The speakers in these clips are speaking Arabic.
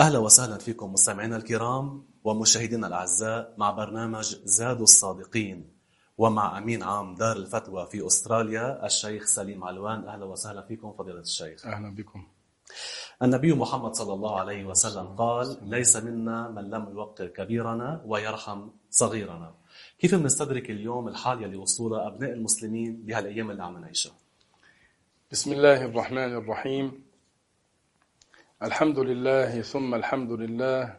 أهلا وسهلا فيكم مستمعينا الكرام ومشاهدينا الأعزاء مع برنامج زاد الصادقين ومع أمين عام دار الفتوى في أستراليا الشيخ سليم علوان. أهلا وسهلا فيكم فضيلة الشيخ. أهلا بكم. النبي محمد صلى الله عليه وسلم قال ليس منا من لم يوقر كبيرنا ويرحم صغيرنا. كيف بنستدرك اليوم الحال يلي أبناء المسلمين بهالأيام اللي عم نعيشها؟ بسم الله الرحمن الرحيم. الحمد لله ثم الحمد لله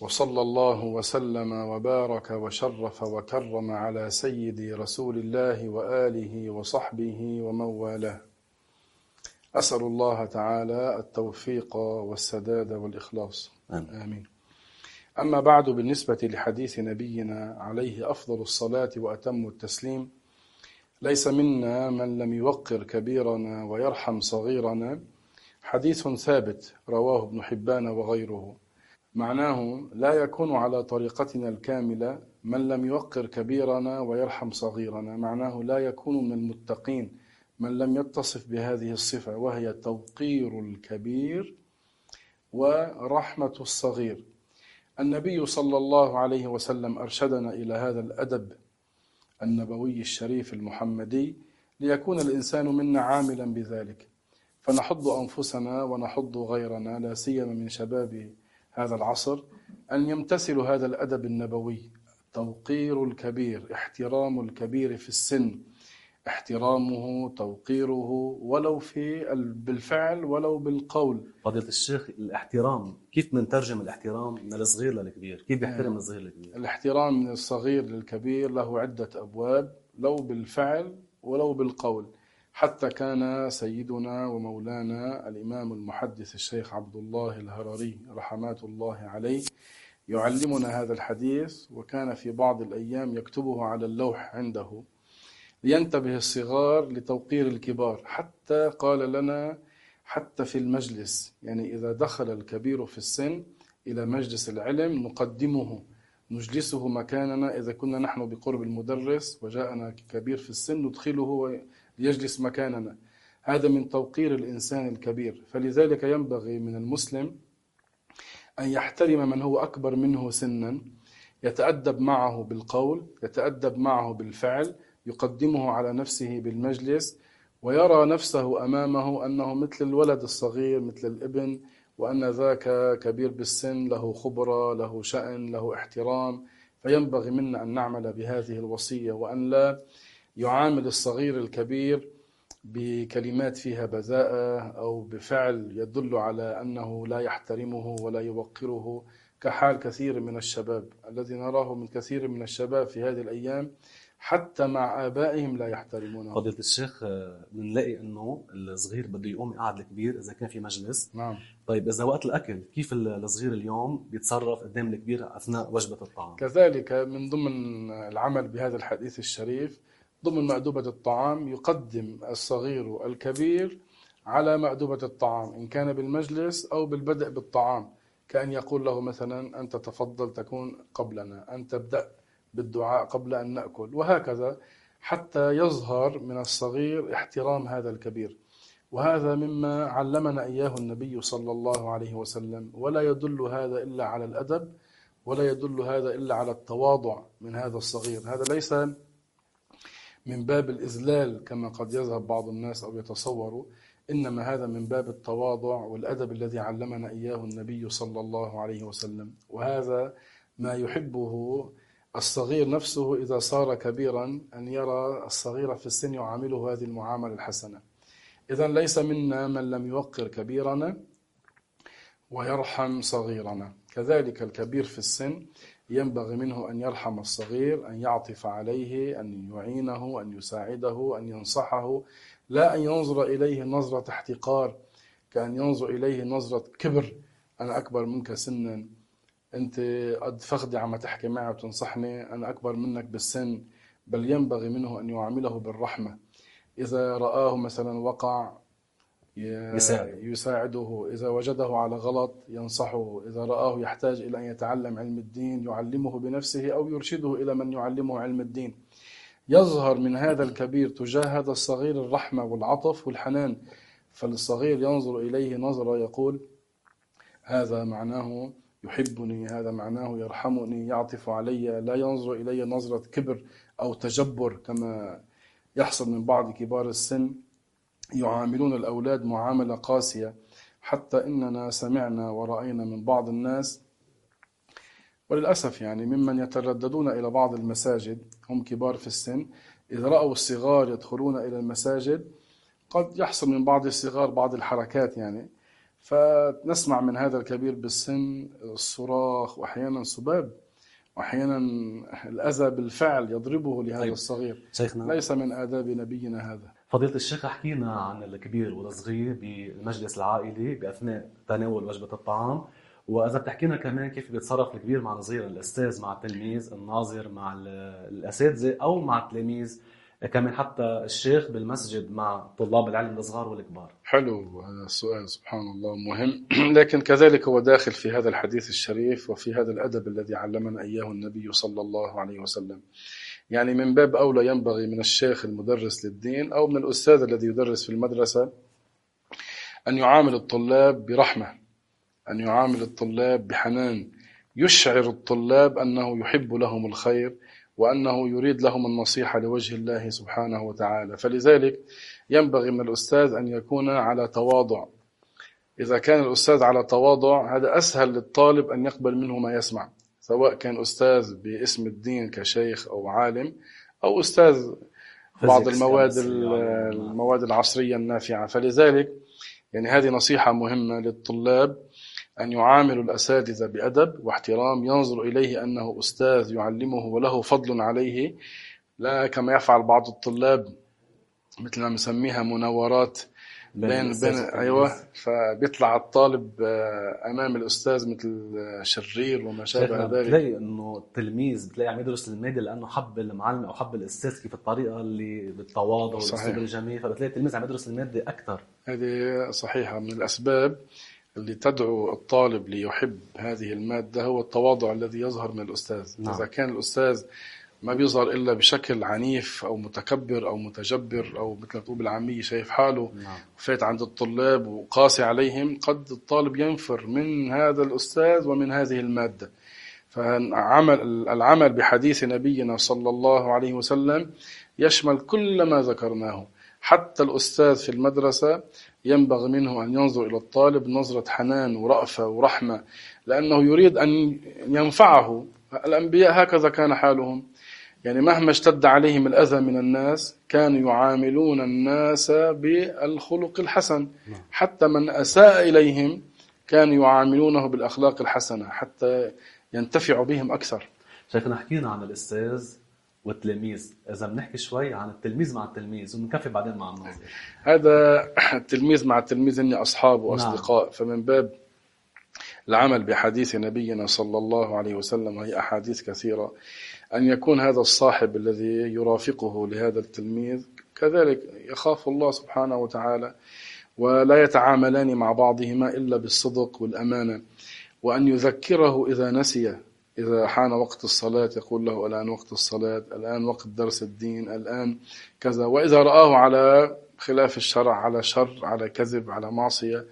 وصلى الله وسلم وبارك وشرف وكرم على سيدي رسول الله وآله وصحبه ومن والاه. أسأل الله تعالى التوفيق والسداد والإخلاص. آمين. آمين. أما بعد بالنسبة لحديث نبينا عليه أفضل الصلاة وأتم التسليم ليس منا من لم يوقر كبيرنا ويرحم صغيرنا حديث ثابت رواه ابن حبان وغيره. معناه لا يكون على طريقتنا الكاملة من لم يوقر كبيرنا ويرحم صغيرنا. معناه لا يكون من المتقين من لم يتصف بهذه الصفة وهي توقير الكبير ورحمة الصغير. النبي صلى الله عليه وسلم أرشدنا إلى هذا الأدب النبوي الشريف المحمدي ليكون الإنسان منا عاملا بذلك. فنحض أنفسنا ونحض غيرنا لا سيما من شباب هذا العصر أن يمتثلوا هذا الأدب النبوي. توقير الكبير احترام الكبير في السن. احترامه توقيره ولو في بالفعل ولو بالقول. فضيلة الشيخ الاحترام كيف بنترجم الاحترام من الصغير للكبير؟ كيف بيحترم الصغير للكبير؟ الاحترام من الصغير للكبير له عدة أبواب لو بالفعل ولو بالقول. حتى كان سيدنا ومولانا الإمام المحدث الشيخ عبد الله الهرري رحمات الله عليه يعلمنا هذا الحديث وكان في بعض الأيام يكتبه على اللوح عنده لينتبه الصغار لتوقير الكبار حتى قال لنا حتى في المجلس يعني إذا دخل الكبير في السن إلى مجلس العلم نقدمه نجلسه مكاننا إذا كنا نحن بقرب المدرس وجاءنا كبير في السن ندخله ليجلس مكاننا. هذا من توقير الإنسان الكبير. فلذلك ينبغي من المسلم أن يحترم من هو أكبر منه سنا يتأدب معه بالقول يتأدب معه بالفعل يقدمه على نفسه بالمجلس ويرى نفسه أمامه أنه مثل الولد الصغير مثل الابن وأن ذاك كبير بالسن له خبرة له شأن له احترام. فينبغي منا أن نعمل بهذه الوصية وأن لا يعامل الصغير الكبير بكلمات فيها بذاءة أو بفعل يدل على أنه لا يحترمه ولا يوقره كحال كثير من الشباب. الذي نراه من كثير من الشباب في هذه الأيام حتى مع آبائهم لا يحترمونه. فضيلة الشيخ بنلاقي إنه الصغير بده يقوم يقعد الكبير إذا كان في مجلس. نعم. طيب إذا وقت الأكل كيف الصغير اليوم بيتصرف قدام الكبير أثناء وجبة الطعام؟ كذلك من ضمن العمل بهذا الحديث الشريف ضمن مأدوبة الطعام يقدم الصغير الكبير على مأدوبة الطعام إن كان بالمجلس أو بالبدء بالطعام كأن يقول له مثلا أنت تفضل تكون قبلنا أن تبدأ بالدعاء قبل أن نأكل. وهكذا حتى يظهر من الصغير احترام هذا الكبير. وهذا مما علمنا إياه النبي صلى الله عليه وسلم. ولا يدل هذا إلا على الأدب ولا يدل هذا إلا على التواضع من هذا الصغير. هذا ليس من باب الإذلال كما قد يذهب بعض الناس أو يتصوروا إنما هذا من باب التواضع والأدب الذي علمنا إياه النبي صلى الله عليه وسلم. وهذا ما يحبه الصغير نفسه إذا صار كبيرا أن يرى الصغير في السن يعامله هذه المعاملة الحسنة. إذا ليس منا من لم يوقر كبيرنا ويرحم صغيرنا كذلك الكبير في السن ينبغي منه أن يرحم الصغير أن يعطف عليه أن يعينه أن يساعده أن ينصحه لا أن ينظر إليه نظرة احتقار كأن ينظر إليه نظرة كبر. أنا أكبر منك سنا. أنت قد فخدي عم تحكي معي وتنصحني. أنا أكبر منك بالسن. بل ينبغي منه أن يعامله بالرحمة. إذا رآه مثلا وقع يساعد. يساعده. إذا وجده على غلط ينصحه. إذا رآه يحتاج إلى أن يتعلم علم الدين يعلمه بنفسه أو يرشده إلى من يعلمه علم الدين. يظهر من هذا الكبير تجاه هذا الصغير الرحمة والعطف والحنان. فالصغير ينظر إليه نظرة يقول هذا معناه يحبني هذا معناه يرحمني يعطف علي. لا ينظر إلي نظرة كبر أو تجبر كما يحصل من بعض كبار السن. يعاملون الأولاد معاملة قاسية حتى إننا سمعنا ورأينا من بعض الناس. وللأسف يعني ممن يترددون إلى بعض المساجد هم كبار في السن إذا رأوا الصغار يدخلون إلى المساجد قد يحصل من بعض الصغار بعض الحركات يعني. فنسمع من هذا الكبير بالسن الصراخ وأحيانا سباب وأحيانا الأذى بالفعل يضربه لهذا طيب. الصغير. شيخنا. ليس من آداب نبينا هذا. فضيلة الشيخ حكينا عن الكبير والصغير بالمجلس العائلي بأثناء تناول وجبة الطعام. وإذا بتحكينا كمان كيف بيتصرف الكبير مع الصغير الأستاذ مع التلميذ الناظر مع الأساتذة أو مع التلاميذ كمان حتى الشيخ بالمسجد مع طلاب العلم الصغار والكبار. حلو هذا السؤال سبحان الله مهم. لكن كذلك هو داخل في هذا الحديث الشريف وفي هذا الأدب الذي علمنا إياه النبي صلى الله عليه وسلم. يعني من باب أولى ينبغي من الشيخ المدرس للدين أو من الأستاذ الذي يدرس في المدرسة أن يعامل الطلاب برحمة أن يعامل الطلاب بحنان. يشعر الطلاب أنه يحب لهم الخير وأنه يريد لهم النصيحة لوجه الله سبحانه وتعالى. فلذلك ينبغي من الأستاذ أن يكون على تواضع. إذا كان الأستاذ على تواضع هذا أسهل للطالب أن يقبل منه ما يسمع. سواء كان أستاذ باسم الدين كشيخ أو عالم أو أستاذ بعض المواد المواد العصرية النافعة. فلذلك يعني هذه نصيحة مهمة للطلاب أن يعامل الأساتذة بأدب واحترام ينظر إليه أنه أستاذ يعلمه وله فضل عليه. لا كما يفعل بعض الطلاب مثل ما نسميها مناورات بين بين أيوه فبيطلع الطالب آه، أمام الأستاذ مثل شرير وما شابه ذلك. بتلاقي إنه التلميذ بتلاقي عم يدرس الماده لأنه حب المعلم أو حب الأستاذ كيف الطريقة اللي بالتواضع والاسلوب الجميل فبتلاقي التلميذ عم يدرس المادة أكثر. هذه صحيحة. من الأسباب اللي تدعو الطالب ليحب هذه المادة هو التواضع الذي يظهر من الأستاذ. نعم. إذا كان الأستاذ ما بيظهر إلا بشكل عنيف أو متكبر أو متجبر أو مثل ما تقول بالعامية شايف حاله. نعم. فات عند الطلاب وقاسي عليهم قد الطالب ينفر من هذا الأستاذ ومن هذه المادة. فعمل العمل بحديث نبينا صلى الله عليه وسلم يشمل كل ما ذكرناه. حتى الأستاذ في المدرسة ينبغي منه أن ينظر إلى الطالب نظرة حنان ورأفة ورحمة لأنه يريد أن ينفعه. الأنبياء هكذا كان حالهم. يعني مهما اشتد عليهم الأذى من الناس كانوا يعاملون الناس بالخلق الحسن. حتى من أساء إليهم كانوا يعاملونه بالأخلاق الحسنة حتى ينتفع بهم أكثر. شيخنا حكينا عن الأستاذ والتلاميذ. إذا بنحكي شوي عن التلميذ مع التلميذ وبنكفي بعدين مع الناظر. هذا التلميذ مع التلميذ هن أصحاب وأصدقاء. نعم. فمن باب العمل بحديث نبينا صلى الله عليه وسلم وهي أحاديث كثيرة. أن يكون هذا الصاحب الذي يرافقه لهذا التلميذ كذلك يخاف الله سبحانه وتعالى ولا يتعاملان مع بعضهما إلا بالصدق والأمانة. وأن يذكره إذا نسي إذا حان وقت الصلاة يقول له الآن وقت الصلاة الآن وقت درس الدين الآن كذا. وإذا رآه على خلاف الشرع على شر على كذب على معصية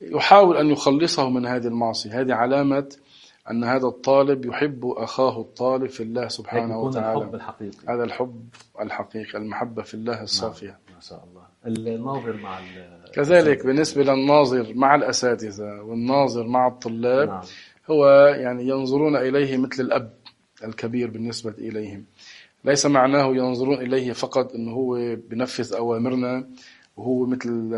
يحاول أن يخلصه من هذه المعصية هذه علامة أن هذا الطالب يحب أخاه الطالب في الله سبحانه وتعالى الحب الحقيقي. هذا الحب الحقيقي المحبة في الله الصافية نعم. ما شاء الله الناظر مع كذلك بالنسبة للناظر مع الأساتذة والناظر مع الطلاب نعم. هو يعني ينظرون إليه مثل الأب الكبير بالنسبة إليهم ليس معناه ينظرون إليه فقط أنه هو بنفذ أوامرنا وهو مثل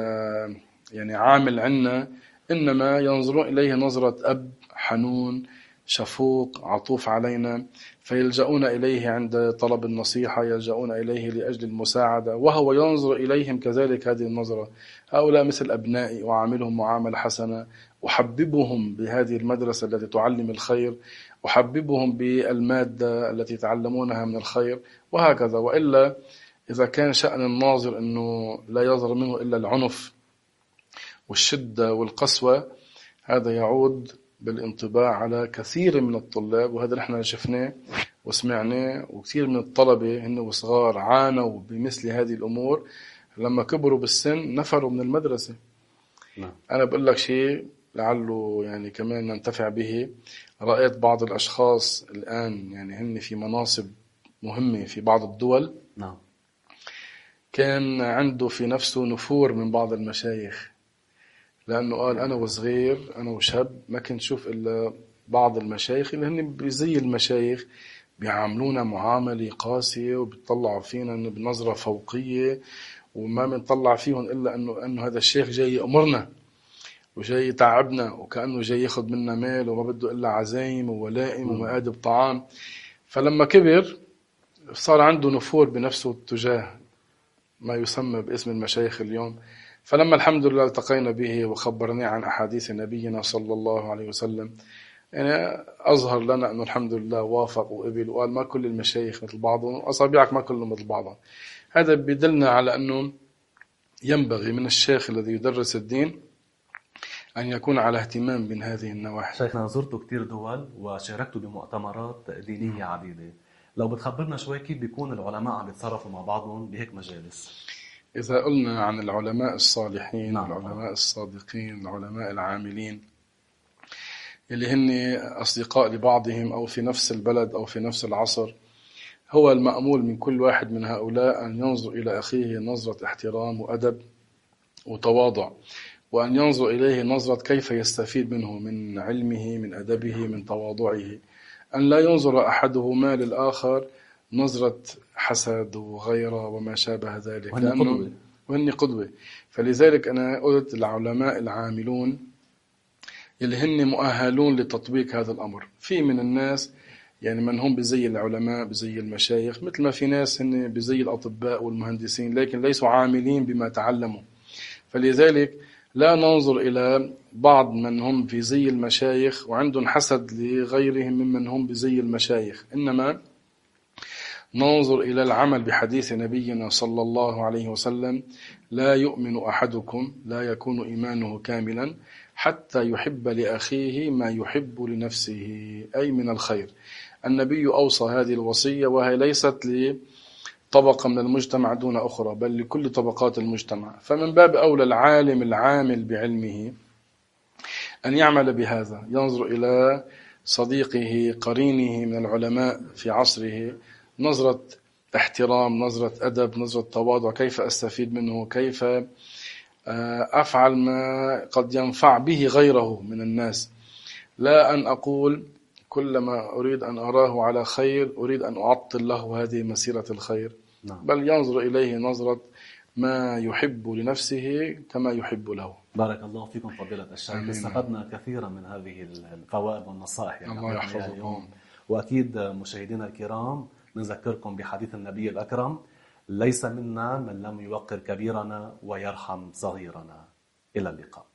يعني عامل عنا إنما ينظرون إليه نظرة أب حنون شفوق عطوف علينا فيلجؤون إليه عند طلب النصيحة يلجؤون إليه لأجل المساعدة وهو ينظر إليهم كذلك هذه النظرة. هؤلاء مثل أبنائي وعاملهم معاملة حسنة أحببهم بهذه المدرسة التي تعلم الخير أحببهم بالمادة التي يتعلمونها من الخير وهكذا. وإلا إذا كان شأن الناظر أنه لا يظهر منه إلا العنف والشدة والقسوة هذا يعود بالانطباع على كثير من الطلاب وهذا نحن شفناه وسمعناه وكثير من الطلبة هن وصغار عانوا بمثل هذه الأمور. لما كبروا بالسن نفروا من المدرسة. نعم. أنا بقول لك شيء لعله يعني كمان ننتفع به. رأيت بعض الأشخاص الآن يعني هن في مناصب مهمة في بعض الدول. نعم. كان عنده في نفسه نفور من بعض المشايخ. لأنه قال أنا وصغير أنا وشاب ما كنت شوف إلا بعض المشايخ اللي هن بزي المشايخ بيعاملونا معاملة قاسية وبيطلعوا فينا بنظرة فوقية وما بنطلع فيهم إلا أنه أنه هذا الشيخ جاي يأمرنا وجاي يتعبنا وكأنه جاي ياخذ منا مال وما بده إلا عزايم وولائم ومآدب طعام فلما كبر صار عنده نفور بنفسه تجاه ما يسمى باسم المشايخ اليوم. فلما الحمد لله التقينا به وخبرني عن أحاديث نبينا صلى الله عليه وسلم يعني أظهر لنا أنه الحمد لله وافق وقبل وقال ما كل المشايخ مثل بعضهم أصابعك ما كلهم مثل بعضهم. هذا بيدلنا على أنه ينبغي من الشيخ الذي يدرس الدين أن يكون على اهتمام من هذه النواحي. شيخنا زرت كثير دول وشاركت بمؤتمرات دينية عديدة. لو بتخبرنا شوي كيف بيكون العلماء عم يتصرفوا مع بعضهم بهيك مجالس؟ إذا قلنا عن العلماء الصالحين نعم. العلماء الصادقين العلماء العاملين اللي هن أصدقاء لبعضهم أو في نفس البلد أو في نفس العصر هو المأمول من كل واحد من هؤلاء أن ينظر إلى أخيه نظرة احترام وأدب وتواضع وأن ينظر إليه نظرة كيف يستفيد منه من علمه من أدبه من تواضعه أن لا ينظر أحدهما للآخر نظرة حسد وغيرة وما شابه ذلك. وهن قدوة. وهن قدوة فلذلك أنا قلت العلماء العاملون اللي هن مؤهلون لتطبيق هذا الأمر. في من الناس يعني من هم بزي العلماء بزي المشايخ مثل ما في ناس هن بزي الأطباء والمهندسين لكن ليسوا عاملين بما تعلموا. فلذلك لا ننظر إلى بعض من هم في زي المشايخ وعندهم حسد لغيرهم ممن هم بزي المشايخ. إنما ننظر إلى العمل بحديث نبينا صلى الله عليه وسلم. لا يؤمن أحدكم لا يكون إيمانه كاملا حتى يحب لأخيه ما يحب لنفسه. أي من الخير. النبي أوصى هذه الوصية وهي ليست لطبقة من المجتمع دون أخرى بل لكل طبقات المجتمع. فمن باب أولى العالم العامل بعلمه أن يعمل بهذا. ينظر إلى صديقه قرينه من العلماء في عصره نظرة احترام نظرة أدب نظرة تواضع كيف أستفيد منه كيف أفعل ما قد ينفع به غيره من الناس لا أن أقول كلما أريد أن أراه على خير أريد أن أعطل له هذه مسيرة الخير نعم. بل ينظر إليه نظرة ما يحب لنفسه كما يحب له بارك الله فيكم فضيلة الشيخ. استفدنا كثيرا من هذه الفوائد والنصائح يعني الله يحفظكم. وأكيد مشاهدينا الكرام نذكركم بحديث النبي الأكرم ليس منا من لم يوقر كبيرنا ويرحم صغيرنا. إلى اللقاء.